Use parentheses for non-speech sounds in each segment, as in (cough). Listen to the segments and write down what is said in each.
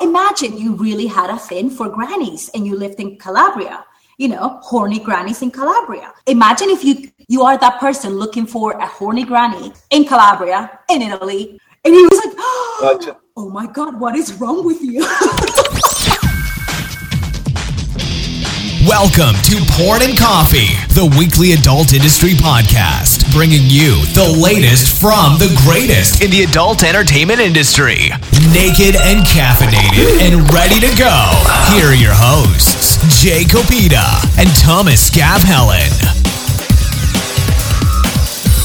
imagine you really had a thing for grannies and you lived in Calabria you know, horny grannies in Calabria. Imagine if you you are that person looking for a horny granny in Calabria, in Italy, and he was like, (gasps) "Oh my God, what is wrong with you?" (laughs) Welcome to Porn and Coffee, the weekly adult industry podcast, bringing you the latest from the greatest in the adult entertainment industry. Naked and caffeinated and ready to go. Here are your hosts, Jay Kopita and Thomas Helen.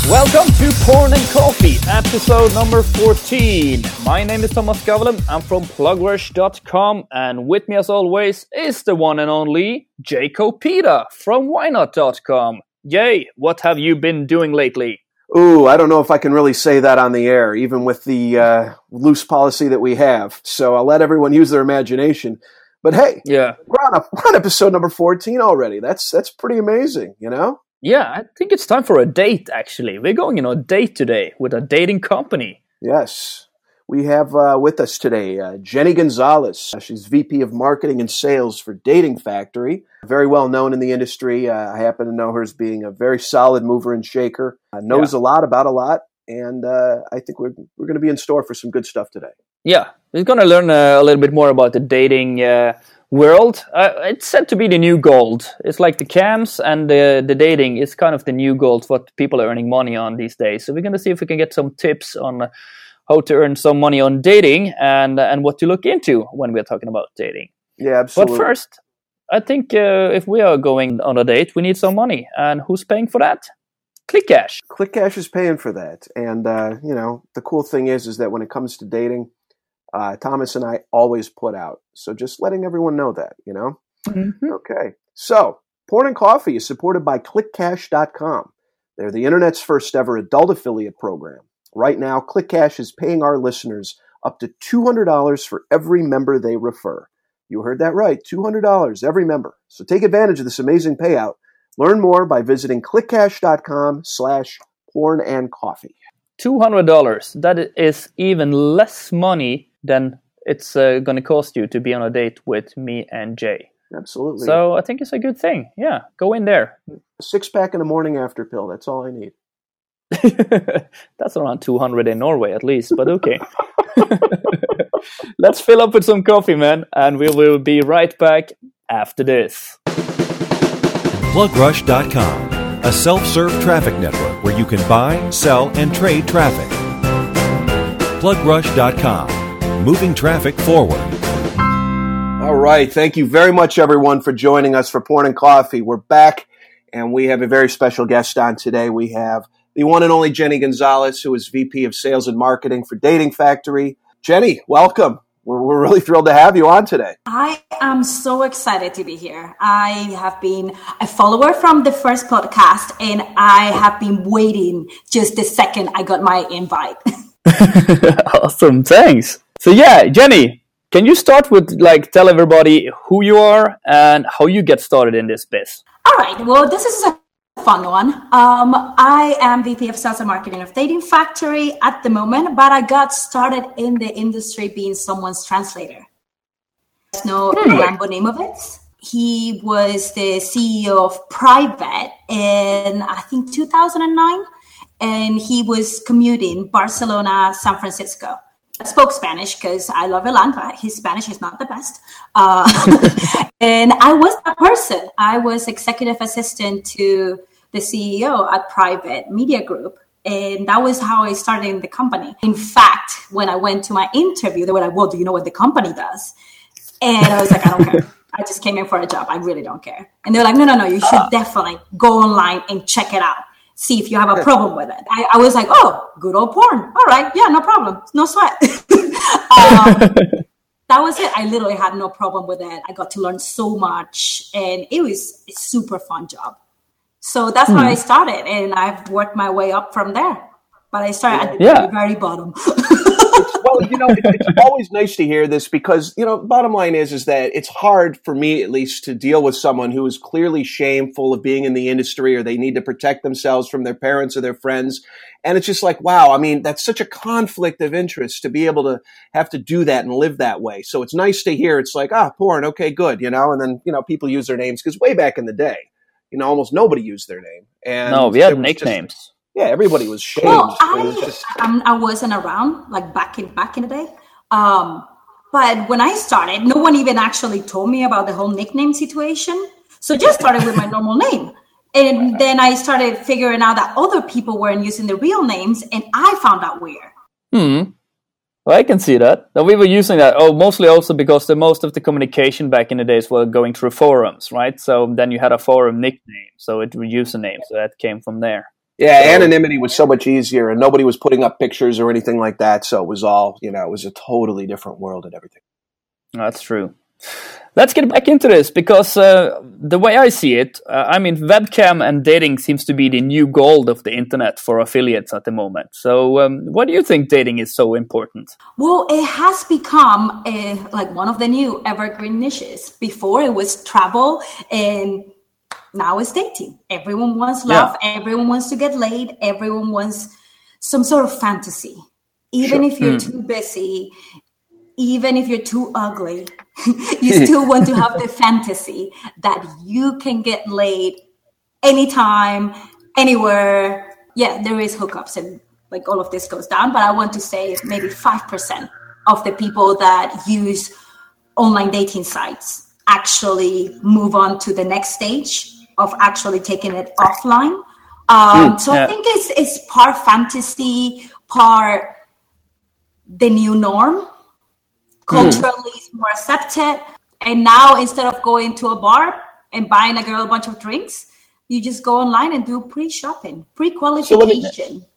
Welcome to Porn and Coffee, episode number 14. My name is Thomas Gavelen. I'm from plugrush.com, and with me, as always, is the one and only Jay Kopita from ynot.com. Jay, what have you been doing lately? Ooh, I don't know if I can really say that on the air, even with the uh, loose policy that we have. So I'll let everyone use their imagination. But hey, yeah, we're on, a, (laughs) we're on episode number 14 already. That's that's pretty amazing, you know? Yeah, I think it's time for a date, actually. We're going on a date today with a dating company. Yes. We have uh, with us today uh, Jenny Gonzalez. Uh, she's VP of Marketing and Sales for Dating Factory. Very well known in the industry. Uh, I happen to know her as being a very solid mover and shaker. Uh, knows yeah. a lot about a lot, and uh, I think we're we're going to be in store for some good stuff today. Yeah, we're going to learn a little bit more about the dating world. Uh, it's said to be the new gold. It's like the cams and the, the dating is kind of the new gold, what people are earning money on these days. So we're going to see if we can get some tips on uh, how to earn some money on dating and and what to look into when we're talking about dating. Yeah, absolutely. But first, I think uh, if we are going on a date, we need some money. And who's paying for that? ClickCash. ClickCash is paying for that. And, uh, you know, the cool thing is, is that when it comes to dating, uh, Thomas and I always put out. So just letting everyone know that, you know? Mm-hmm. Okay. So, Porn and Coffee is supported by ClickCash.com. They're the internet's first ever adult affiliate program. Right now, ClickCash is paying our listeners up to $200 for every member they refer. You heard that right, $200 every member. So take advantage of this amazing payout. Learn more by visiting clickcash.com slash porn and coffee. $200. That is even less money than it's uh, going to cost you to be on a date with me and Jay. Absolutely. So I think it's a good thing. Yeah, go in there. Six pack in the morning after pill. That's all I need. (laughs) that's around 200 in Norway at least, but okay. (laughs) Let's fill up with some coffee, man, and we will be right back after this. Plugrush.com, a self serve traffic network where you can buy, sell, and trade traffic. Plugrush.com moving traffic forward. All right. Thank you very much, everyone, for joining us for Porn and Coffee. We're back, and we have a very special guest on today. We have the one and only Jenny Gonzalez, who is VP of Sales and Marketing for Dating Factory. Jenny, welcome. We're, we're really thrilled to have you on today. I am so excited to be here. I have been a follower from the first podcast, and I have been waiting just the second I got my invite. (laughs) (laughs) awesome. Thanks. So yeah, Jenny, can you start with like tell everybody who you are and how you get started in this biz? All right. Well, this is a fun one. Um, I am VP of Sales and Marketing of Dating Factory at the moment, but I got started in the industry being someone's translator. There's no hmm. Lambo name of it. He was the CEO of Private in I think 2009, and he was commuting Barcelona, San Francisco I spoke Spanish because I love Ilan, his Spanish is not the best. Uh, (laughs) and I was that person. I was executive assistant to the CEO at Private Media Group. And that was how I started in the company. In fact, when I went to my interview, they were like, Well, do you know what the company does? And I was like, I don't care. I just came in for a job. I really don't care. And they're like, No, no, no, you should definitely go online and check it out see if you have a problem with it. I, I was like, oh, good old porn. All right, yeah, no problem, no sweat. (laughs) um, that was it. I literally had no problem with it. I got to learn so much, and it was a super fun job. So that's mm. how I hmm. started, and I've worked my way up from there. But I started at the yeah. very, very bottom. well, you know, (laughs) it, it's always nice to hear this because you know, bottom line is is that it's hard for me at least to deal with someone who is clearly shameful of being in the industry or they need to protect themselves from their parents or their friends, and it's just like, wow, I mean, that's such a conflict of interest to be able to have to do that and live that way. So it's nice to hear. It's like, ah, porn, okay, good, you know, and then you know, people use their names because way back in the day, you know, almost nobody used their name. And no, we had nicknames. Just, yeah, everybody was shamed. Well, I, was just... I wasn't around like back in back in the day. Um, but when I started, no one even actually told me about the whole nickname situation. So just started with my normal name. And then I started figuring out that other people weren't using the real names, and I found out weird. Hmm. Well, I can see that. That we were using that. Oh, mostly also because the most of the communication back in the days were going through forums, right? So then you had a forum nickname, so it was a username, so that came from there. Yeah, so, anonymity was so much easier, and nobody was putting up pictures or anything like that. So it was all, you know, it was a totally different world and everything. That's true. Let's get back into this because uh, the way I see it, uh, I mean, webcam and dating seems to be the new gold of the internet for affiliates at the moment. So, um, what do you think dating is so important? Well, it has become a, like one of the new evergreen niches. Before it was travel and now it's dating. Everyone wants love. Yeah. Everyone wants to get laid. Everyone wants some sort of fantasy. Even sure. if you're mm. too busy, even if you're too ugly, (laughs) you still want to have (laughs) the fantasy that you can get laid anytime, anywhere. Yeah, there is hookups and like all of this goes down, but I want to say maybe 5% of the people that use online dating sites actually move on to the next stage of actually taking it offline. Um, mm, so yeah. I think it's it's part fantasy, part the new norm. Culturally, mm. it's more accepted. And now instead of going to a bar and buying a girl a bunch of drinks, you just go online and do pre-shopping, pre-qualification. So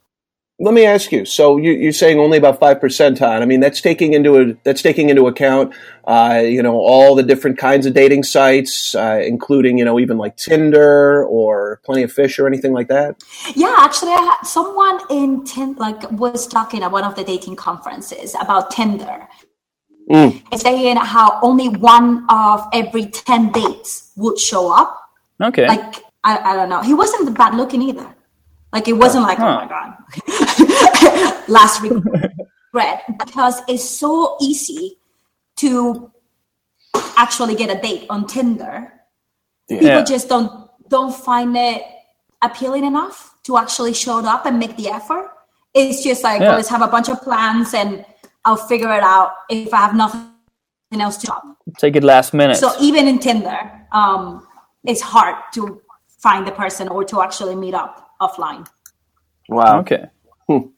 let me ask you. So you, are saying only about five percent, Todd. I mean, that's taking into a, that's taking into account, uh, you know, all the different kinds of dating sites, uh, including you know even like Tinder or Plenty of Fish or anything like that. Yeah, actually, I had someone in Tinder like was talking at one of the dating conferences about Tinder. Mm. And saying how only one of every ten dates would show up. Okay. Like I, I don't know. He wasn't bad looking either. Like it wasn't like, huh. oh my god, (laughs) last (laughs) regret because it's so easy to actually get a date on Tinder. Yeah. People just don't don't find it appealing enough to actually show up and make the effort. It's just like yeah. let's have a bunch of plans and I'll figure it out if I have nothing else to do. Take it last minute. So even in Tinder, um, it's hard to find the person or to actually meet up offline. Wow. Okay. Hmm.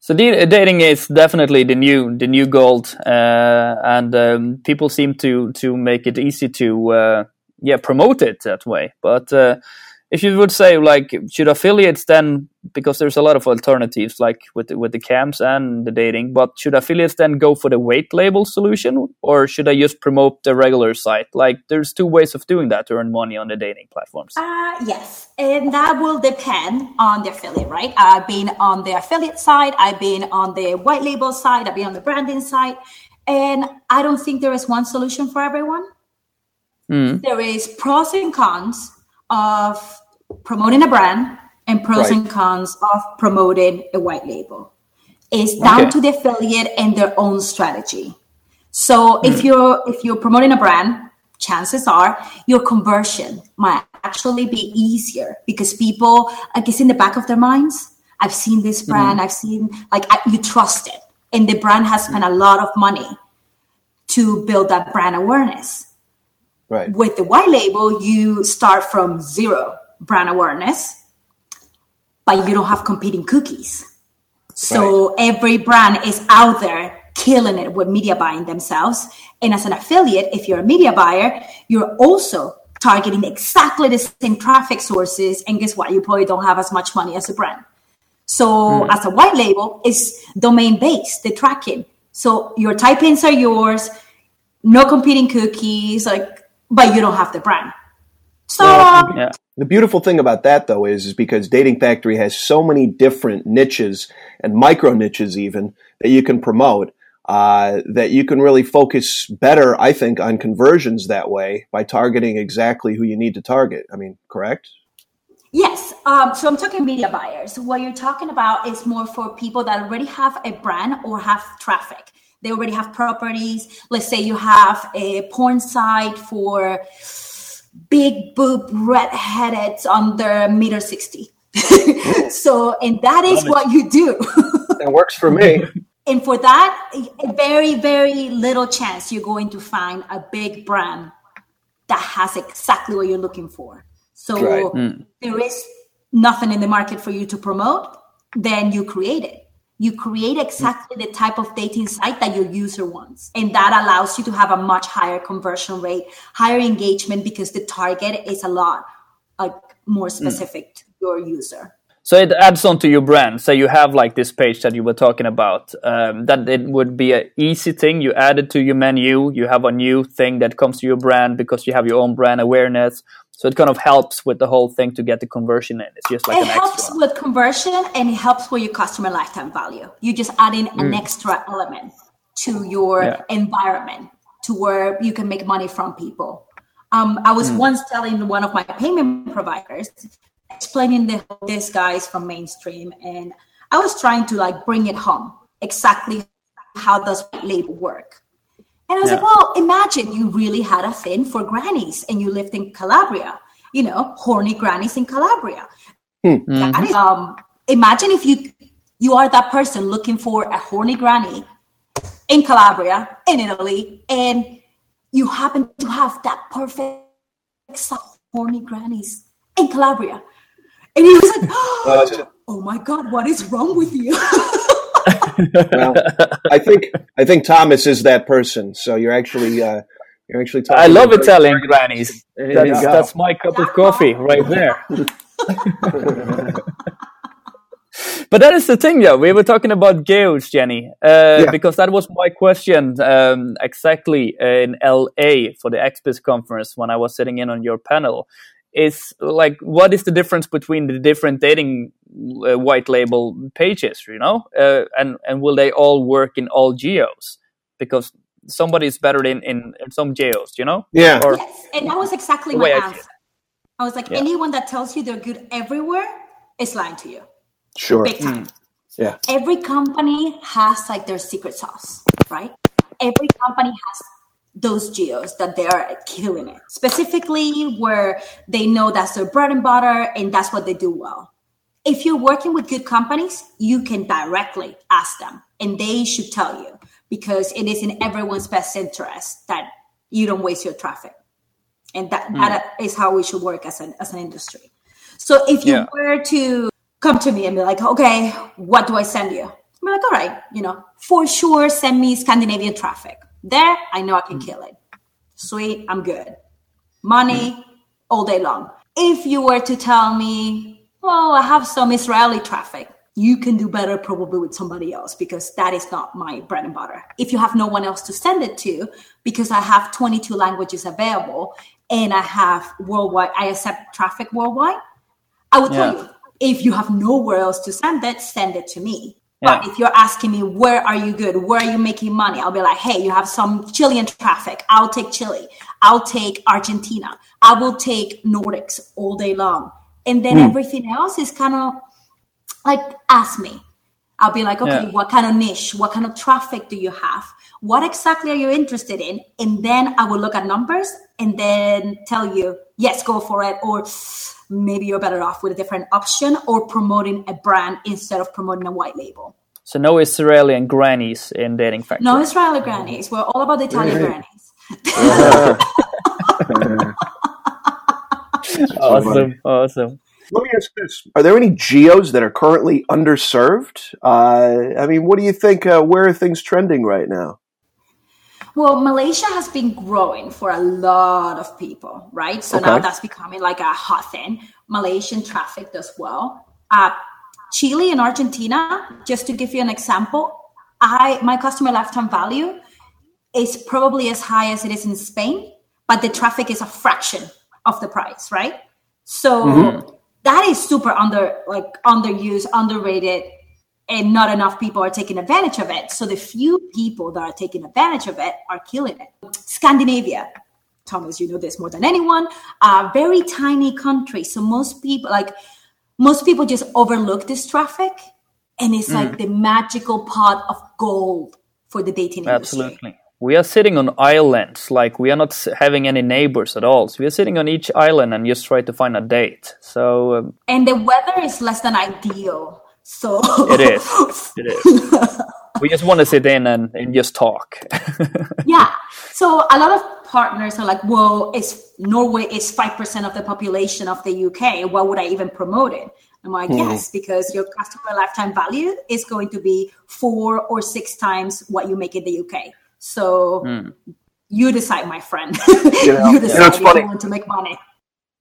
So dating is definitely the new the new gold, uh, and um, people seem to to make it easy to uh, yeah promote it that way. But uh, if you would say like should affiliates then because there's a lot of alternatives like with the, with the cams and the dating but should affiliates then go for the white label solution or should i just promote the regular site? Like there's two ways of doing that to earn money on the dating platforms. Uh, yes. And that will depend on the affiliate right? I've been on the affiliate side i've been on the white label side i've been on the branding side and i don't think there is one solution for everyone. Mm. there is pros and cons of promoting a brand and pros right. and cons of promoting a white label. It's down okay. to the affiliate and their own strategy. So mm. if you're if you're promoting a brand, chances are your conversion might actually be easier because people, I guess, in the back of their minds, I've seen this mm-hmm. brand, mm. I've seen like I, you trust it, and the brand has spent a lot of money to build that brand awareness. Right. With the white label, you start from zero brand awareness, but you don't have competing cookies. So right. every brand is out there killing it with media buying themselves. And as an affiliate, if you're a media buyer, you're also targeting exactly the same traffic sources. And guess what? You probably don't have as much money as a brand. So mm. as a white label, it's domain based, the tracking. So your type ins are yours, no competing cookies, like but you don't have the brand. So well, yeah. the beautiful thing about that though is is because Dating Factory has so many different niches and micro niches even that you can promote. Uh, that you can really focus better, I think, on conversions that way by targeting exactly who you need to target. I mean, correct? Yes. Um, so I'm talking media buyers. What you're talking about is more for people that already have a brand or have traffic. They already have properties. Let's say you have a porn site for big boob redheaded under meter 60. (laughs) so, and that is what you do. (laughs) that works for me. And for that, very, very little chance you're going to find a big brand that has exactly what you're looking for. So right. mm. there is nothing in the market for you to promote, then you create it. You create exactly the type of dating site that your user wants. And that allows you to have a much higher conversion rate, higher engagement because the target is a lot like more specific mm. to your user. So it adds on to your brand. So you have like this page that you were talking about. Um, that it would be an easy thing. You add it to your menu. You have a new thing that comes to your brand because you have your own brand awareness. So it kind of helps with the whole thing to get the conversion in. It's just like it helps extra. with conversion and it helps with your customer lifetime value. You just add in mm. an extra element to your yeah. environment to where you can make money from people. Um, I was mm. once telling one of my payment providers explaining the, this guys from mainstream and i was trying to like bring it home exactly how does label work and i was yeah. like well imagine you really had a thing for grannies and you lived in calabria you know horny grannies in calabria mm-hmm. um, imagine if you you are that person looking for a horny granny in calabria in italy and you happen to have that perfect horny grannies in calabria and he was like, "Oh my god, what is wrong with you?" (laughs) well, I think I think Thomas is that person. So you're actually uh, you're actually. I love Italian grannies. That's, that's my cup of coffee right there. (laughs) but that is the thing, yeah. We were talking about geos, Jenny, uh, yeah. because that was my question um, exactly in LA for the XBIZ conference when I was sitting in on your panel is like what is the difference between the different dating uh, white label pages you know? Uh, and and will they all work in all geos? Because somebody is better in, in, in some geos you know? Yeah. Or, yes and that was exactly my answer I, I, was like yeah. anyone that tells you they're good everywhere is lying to you. Sure. Big time. Mm. yeah. Every company has like their secret sauce right? Every company has those geos that they are killing it. Specifically where they know that's their bread and butter and that's what they do well. If you're working with good companies you can directly ask them and they should tell you because it is in everyone's best interest that you don't waste your traffic. And that, mm. that is how we should work as an, as an industry. So if you yeah. were to come to me and be like okay what do i send you? I'm like all right you know for sure send me scandinavian traffic there, I know I can mm. kill it. Sweet, I'm good. Money mm. all day long. If you were to tell me, oh, I have some Israeli traffic, you can do better probably with somebody else because that is not my bread and butter. If you have no one else to send it to, because I have 22 languages available and I have worldwide, I accept traffic worldwide, I would tell you if you have nowhere else to send it, send it to me. Yeah. But if you're asking me, where are you good? Where are you making money? I'll be like, hey, you have some Chilean traffic. I'll take Chile. I'll take Argentina. I will take Nordics all day long. And then mm. everything else is kind of like, ask me. I'll be like, okay, yeah. what kind of niche? What kind of traffic do you have? What exactly are you interested in? And then I will look at numbers and then tell you, yes, go for it. Or maybe you're better off with a different option or promoting a brand instead of promoting a white label. So no Israeli and grannies in dating factory. No Israeli grannies. We're all about the Italian grannies. Uh-huh. (laughs) awesome, awesome. Let me ask this: Are there any geos that are currently underserved? Uh, I mean, what do you think? Uh, where are things trending right now? Well, Malaysia has been growing for a lot of people, right? So okay. now that's becoming like a hot thing. Malaysian traffic does well. Uh, Chile and Argentina, just to give you an example, I my customer lifetime value is probably as high as it is in Spain, but the traffic is a fraction of the price, right? So mm-hmm. That is super under like underused, underrated and not enough people are taking advantage of it. So the few people that are taking advantage of it are killing it. Scandinavia, Thomas, you know this more than anyone, a very tiny country. So most people, like most people, just overlook this traffic, and it's mm. like the magical pot of gold for the dating industry. Absolutely. We are sitting on islands, like we are not having any neighbors at all. So we are sitting on each island and just try to find a date. So um, and the weather is less than ideal. So (laughs) it is. It is. (laughs) we just want to sit in and, and just talk. (laughs) yeah. So a lot of partners are like, well, it's Norway is five percent of the population of the UK. Why would I even promote it? I'm like, mm. yes, because your customer lifetime value is going to be four or six times what you make in the UK. So mm. you decide, my friend. (laughs) You, know, you decide if you want to make money.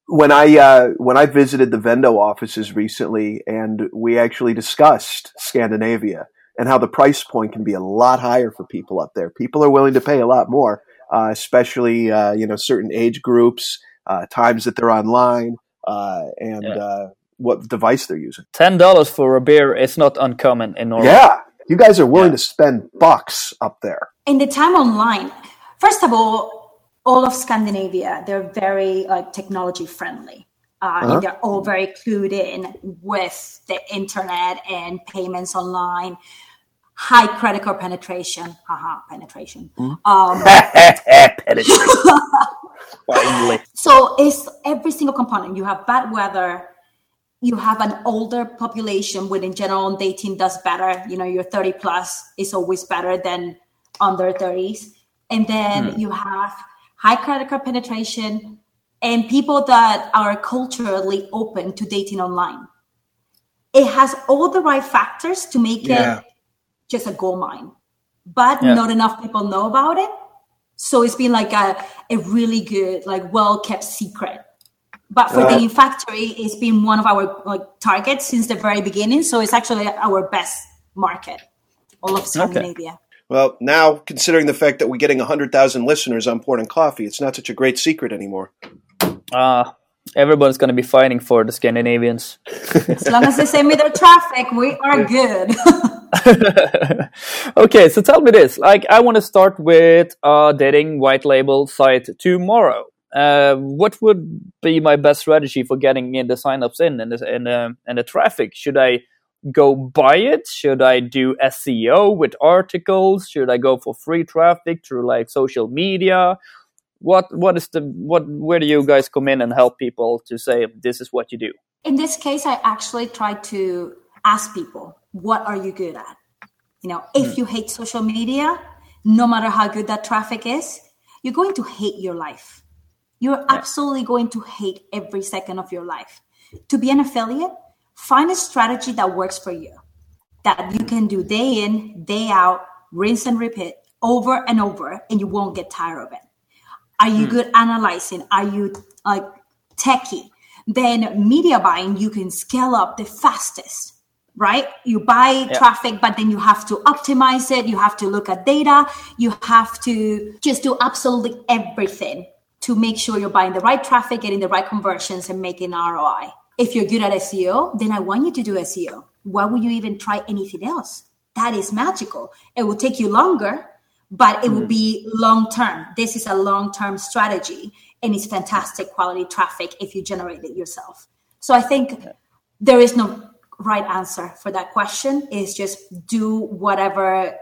When I uh, when I visited the Vendo offices recently, and we actually discussed Scandinavia and how the price point can be a lot higher for people up there. People are willing to pay a lot more, uh, especially uh, you know certain age groups, uh, times that they're online, uh, and yeah. Uh, what device they're using. Ten dollars for a beer is not uncommon in Norway. Yeah, you guys are willing yeah. to spend bucks up there. In the time online, first of all, all of Scandinavia, they're very like technology friendly. Uh, uh-huh. They're all very clued in with the internet and payments online. High credit card penetration. Haha, penetration. Mm. Um, (laughs) penetration. (laughs) so it's every single component. You have bad weather, you have an older population when in general dating does better you know you're 30 plus is always better than under 30s and then mm. you have high credit card penetration and people that are culturally open to dating online it has all the right factors to make yeah. it just a gold mine but yeah. not enough people know about it so it's been like a, a really good like well kept secret but for uh, the factory, it's been one of our like targets since the very beginning. So it's actually our best market, all of Scandinavia. Okay. Well, now considering the fact that we're getting hundred thousand listeners on Porn and Coffee, it's not such a great secret anymore. Ah, uh, everyone's going to be fighting for the Scandinavians. as long as they send me their traffic, we are good. (laughs) okay, so tell me this: like, I want to start with a dating white label site tomorrow. Uh, what would be my best strategy for getting in the signups in and the, and, uh, and the traffic? Should I go buy it? Should I do SEO with articles? Should I go for free traffic through like social media? What what is the what where do you guys come in and help people to say this is what you do? In this case, I actually try to ask people, what are you good at? You know, if mm. you hate social media, no matter how good that traffic is, you're going to hate your life you're absolutely going to hate every second of your life. To be an affiliate, find a strategy that works for you, that you can do day in, day out, rinse and repeat over and over, and you won't get tired of it. Are you mm. good analyzing? Are you like techie? Then media buying, you can scale up the fastest right? You buy yeah. traffic, but then you have to optimize it. You have to look at data. You have to just do absolutely everything to make sure you're buying the right traffic, getting the right conversions, and making ROI. If you're good at SEO, then I want you to do SEO. Why would you even try anything else? That is magical. It will take you longer, but it will mm. be long term. This is a long term strategy, and it's fantastic quality traffic if you generate it yourself. So I think there is no right answer for that question. Is just do whatever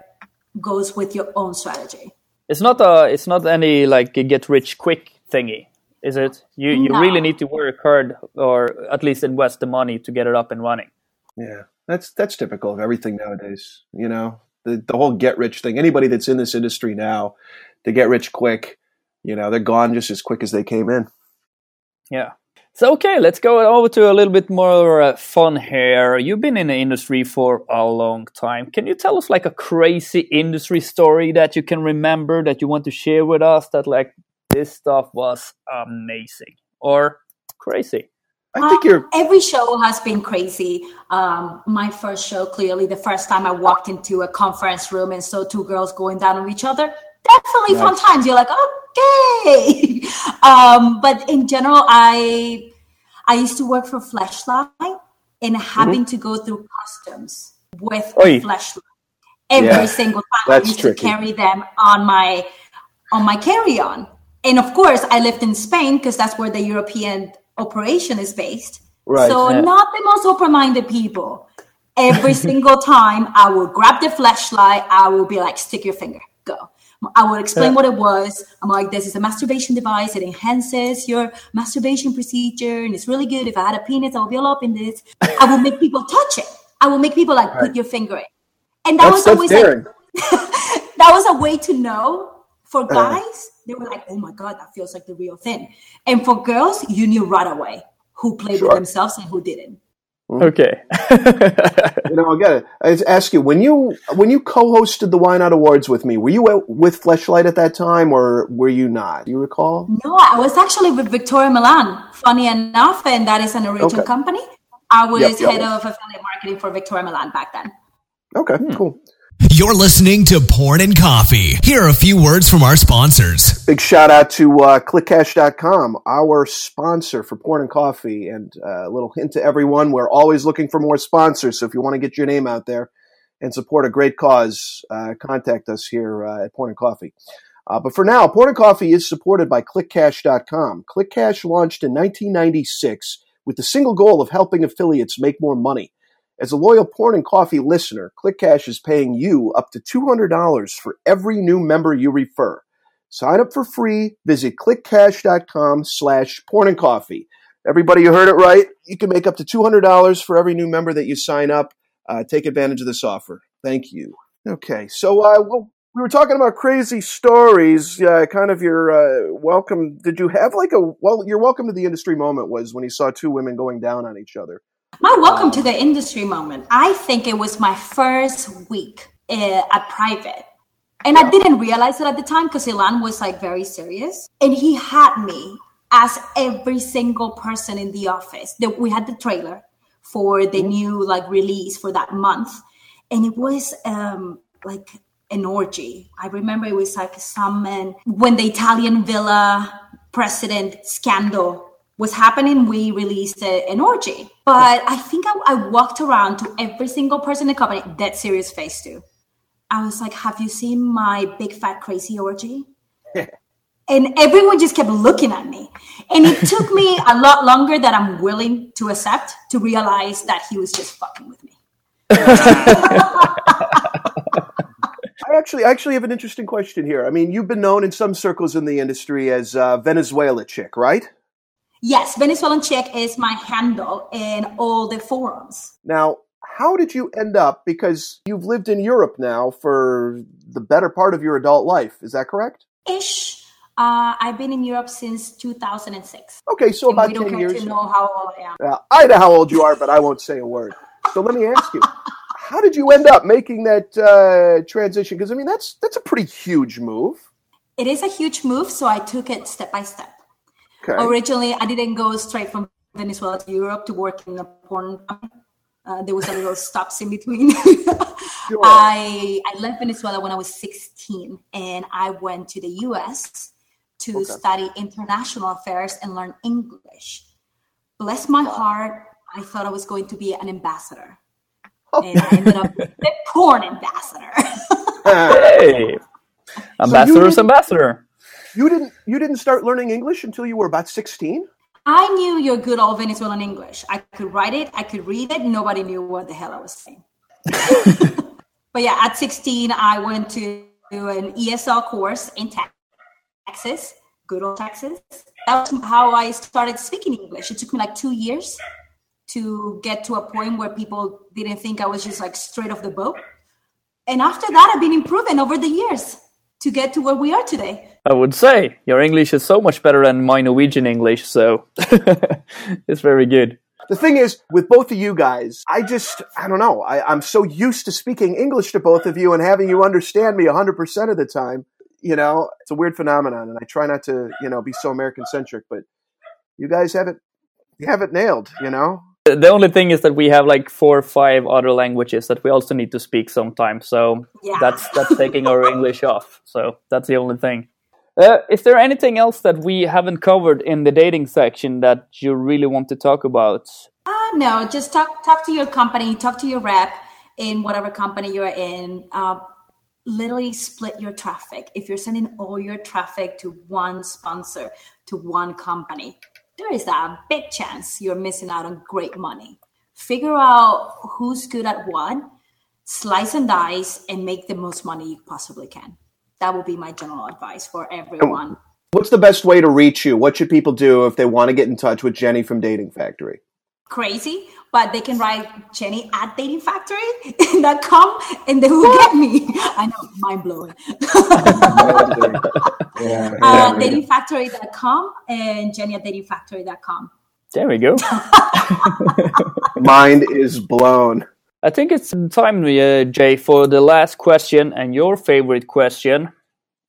goes with your own strategy. It's not a. It's not any like get rich quick thingy, is it? You you no. really need to work hard, or at least invest the money to get it up and running. Yeah, that's that's typical of everything nowadays. You know, the the whole get rich thing. Anybody that's in this industry now, they get rich quick. You know, they're gone just as quick as they came in. Yeah. So okay, let's go over to a little bit more uh, fun here. You've been in the industry for a long time. Can you tell us like a crazy industry story that you can remember that you want to share with us that like this stuff was amazing or crazy? I think you're. Uh, every show has been crazy. Um, my first show, clearly, the first time I walked into a conference room and saw two girls going down on each other, definitely nice. fun times. You're like, okay. (laughs) um, but in general, I I used to work for Fleshlight and having mm-hmm. to go through customs with Oy. Fleshlight every Yeah, single time. that's I used tricky. to carry them on my on my carry-on. And of course, I lived in Spain because that's where the European operation is based. Right. So Yeah. not the most open-minded people. Every (laughs) single time I will grab the Fleshlight, I will be like, stick your finger, go. I will explain what it was. I'm like, this is a masturbation device. It enhances your masturbation procedure and it's really good. If I had a penis, I would be all up in this. I will make people touch it. I will make people like put your finger in. And that That's, was always like (laughs) that was a way to know for Uh-huh. Guys they were like oh my god that feels like the real thing and for girls you knew right away who played Sure. with themselves and who didn't Okay. (laughs) You know, I got to I ask you when you when you co-hosted the YNOT Awards with me. Were you out with Fleshlight at that time, or were you not? Do you recall? no i was actually with victoria milan funny enough and that is an original Okay. company i was Yep, yep. head of affiliate marketing for victoria milan back then Okay, Hmm. cool. You're listening to Porn and Coffee. Here are a few words from our sponsors. Big shout out to uh, ClickCash.com, our sponsor for Porn and Coffee. And uh, a little hint to everyone: we're always looking for more sponsors. So if you want to get your name out there and support a great cause, uh, contact us here uh, at Porn and Coffee. Uh, but for now, Porn and Coffee is supported by ClickCash.com. ClickCash launched in 1996 with the single goal of helping affiliates make more money. As a loyal Porn and Coffee listener, ClickCash is paying you up to $200 for every new member you refer. Sign up for free. Visit clickcash.com slash porn and coffee. Everybody, you heard it right. You can make up to $200 for every new member that you sign up. Uh, take advantage of this offer. Thank you. Okay, so uh, well, we were talking about crazy stories. Uh, kind of your uh, welcome. Did you have like a well? Your welcome to the industry moment was when you saw two women going down on each other. My welcome to the industry moment. I think it was my first week uh, at private. And i didn't realize it at the time because ilan was like very serious. And he had me as every single person in the office. That we had the trailer for the new like release for that month. And it was um like an orgy. I remember it was like some man when the italian villa president scandal was happening, we released a, an orgy. But I think I, I walked around to every single person in the company, that serious face too. I was like, Have you seen my big fat crazy orgy? (laughs) and everyone just kept looking at me. And it took me a lot longer than I'm willing to accept to realize that he was just fucking with me. (laughs) I actually, I actually have an interesting question here. I mean, you've been known in some circles in the industry as uh, Venezuela chick, right? Yes, Venezuelan chick is my handle in all the forums. Now, how did you end up? Because you've lived in Europe now for the better part of your adult life. Is that correct? Ish. Uh, I've been in Europe since 2006. Okay, so And about we don't ten care years. to know how old I am. Uh, I know how old you are, but I won't say a word. So let me ask you, (laughs) how did you end up making that uh, transition? Because I mean, that's that's a pretty huge move. It is a huge move, so I took it step by step. Okay. Originally, I didn't go straight from Venezuela to Europe to work in a porn. company. Uh, there was a little (laughs) stops in between. I I left Venezuela when I was 16, and I went to the U.S. to study international affairs and learn English. Bless my heart, I thought I was going to be an ambassador, and I ended up the porn ambassador. (laughs) Hey, ambassador's (laughs) didn't- ambassador. You didn't you didn't start learning English until you were about sixteen. I knew your good old Venezuelan English. I could write it, I could read it. Nobody knew what the hell I was saying. (laughs) but yeah, at 16, I went to an ESL course in Texas, good old Texas. That was how I started speaking English. It took me like two years to get to a point where people didn't think I was just like straight off the boat. And after that, I've been improving over the years to get to where we are today. I would say your English is so much better than my Norwegian English, so (laughs) it's very good. The thing is, with both of you guys, I just, I don't know. I, I'm so used to speaking English to both of you and having you understand me 100% of the time. You know, it's a weird phenomenon, and I try not to, you know, be so American centric, but you guys have it, you have it nailed, you know? The only thing is that we have like four or five other languages that we also need to speak sometimes. So Yeah. that's that's (laughs) taking our English off. So that's the only thing. Uh, is there anything else that we haven't covered in the dating section that you really want to talk about? Uh, no, just talk talk to your company, talk to your rep, in whatever company you're in, uh, literally split your traffic. If you're sending all your traffic to one sponsor, to one company, there is a big chance you're missing out on great money. Figure out who's good at what, slice and dice, and make the most money you possibly can. That would be my general advice for everyone. What's the best way to reach you? What should people do if they want to get in touch with Jenny from Dating Factory? Crazy, but they can write Jenny at datingfactory.com (laughs) and they will get me. (laughs) I know, mind blowing. (laughs) yeah, uh, datingfactory.com and Jenny at datingfactory.com. There we go. Mind is blown. I think it's time, uh, Jay, for the last question and your favorite question.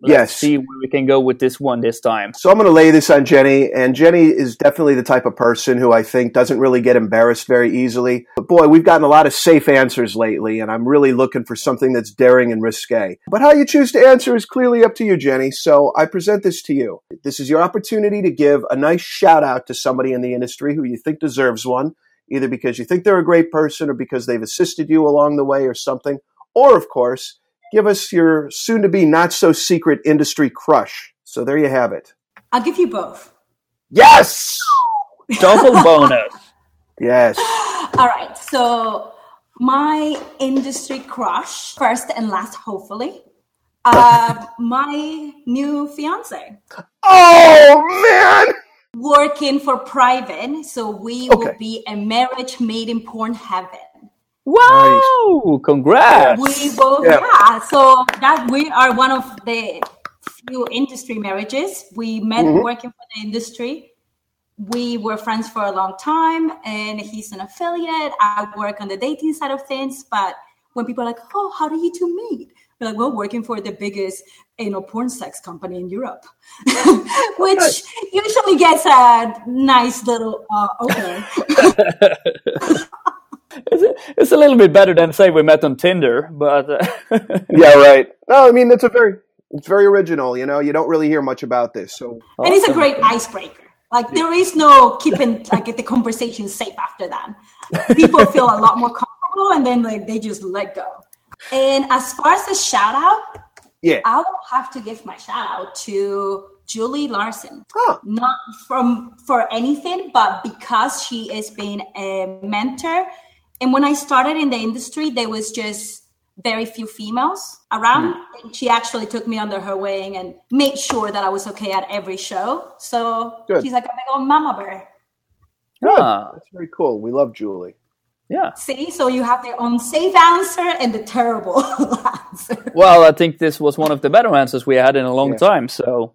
Let's yes. see where we can go with this one this time. So I'm going to lay this on Jenny, and Jenny is definitely the type of person who I think doesn't really get embarrassed very easily. But boy, we've gotten a lot of safe answers lately, and I'm really looking for something that's daring and risque. But how you choose to answer is clearly up to you, Jenny. So I present this to you. This is your opportunity to give a nice shout out to somebody in the industry who you think deserves one, either because you think they're a great person or because they've assisted you along the way or something. Or, of course, give us your soon to be not so secret industry crush. So there you have it. I'll give you both. Yes! Double (laughs) bonus. Yes. All right. So my industry crush, first and last, hopefully. Uh, my new fiance. Oh man! Working for private, so we Okay. will be a marriage made in porn heaven. Wow! Congrats! We both, Yeah. yeah. So that we are one of the few industry marriages. We met Mhm. working for the industry. We were friends for a long time, and he's an affiliate. I work on the dating side of things. But when people are like, "Oh, how do you two meet?" We're like, "Well, working for the biggest, you know, porn sex company in Europe," (laughs) which usually gets a nice little uh, opener. (laughs) it's, it's a little bit better than say we met on Tinder, but uh, (laughs) Yeah, right. No, I mean it's a very it's very original. You know, you don't really hear much about this. So and it's a great icebreaker. Like there is no keeping like the conversation safe after that. People (laughs) feel a lot more comfortable, and then like they just let go. And as far as the shout out, yeah. I will have to give my shout out to Julie Larson. Huh. Not from for anything, but because she has been a mentor. And when I started in the industry, there was just very few females around. And she actually took me under her wing and made sure that I was okay at every show. So Good. she's like a big old mama bear. ah, That's very cool. We love Julie. yeah. See, so you have the unsafe answer and the terrible (laughs) answer. Well, I think this was one of the better answers we had in a long Yeah. time. So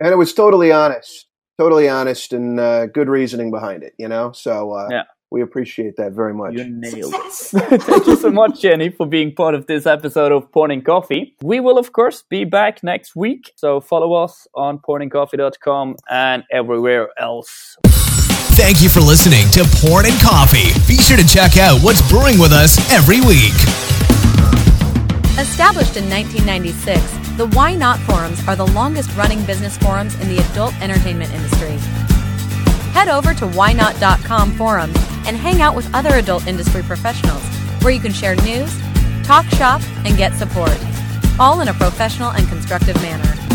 And it was totally honest, totally honest, and uh, good reasoning behind it. You know, so uh, Yeah. We appreciate that very much. you nailed it. (laughs) (laughs) Thank you so much, Jenny, for being part of this episode of Porn and Coffee. We will, of course, be back next week. So follow us on pornandcoffee.com and everywhere else. Thank you for listening to Porn and Coffee. Be sure to check out what's brewing with us every week. Established in 1996, the YNOT forums are the longest running business forums in the adult entertainment industry. Head over to ynot.com forums and hang out with other adult industry professionals where you can share news, talk shop, and get support, all in a professional and constructive manner.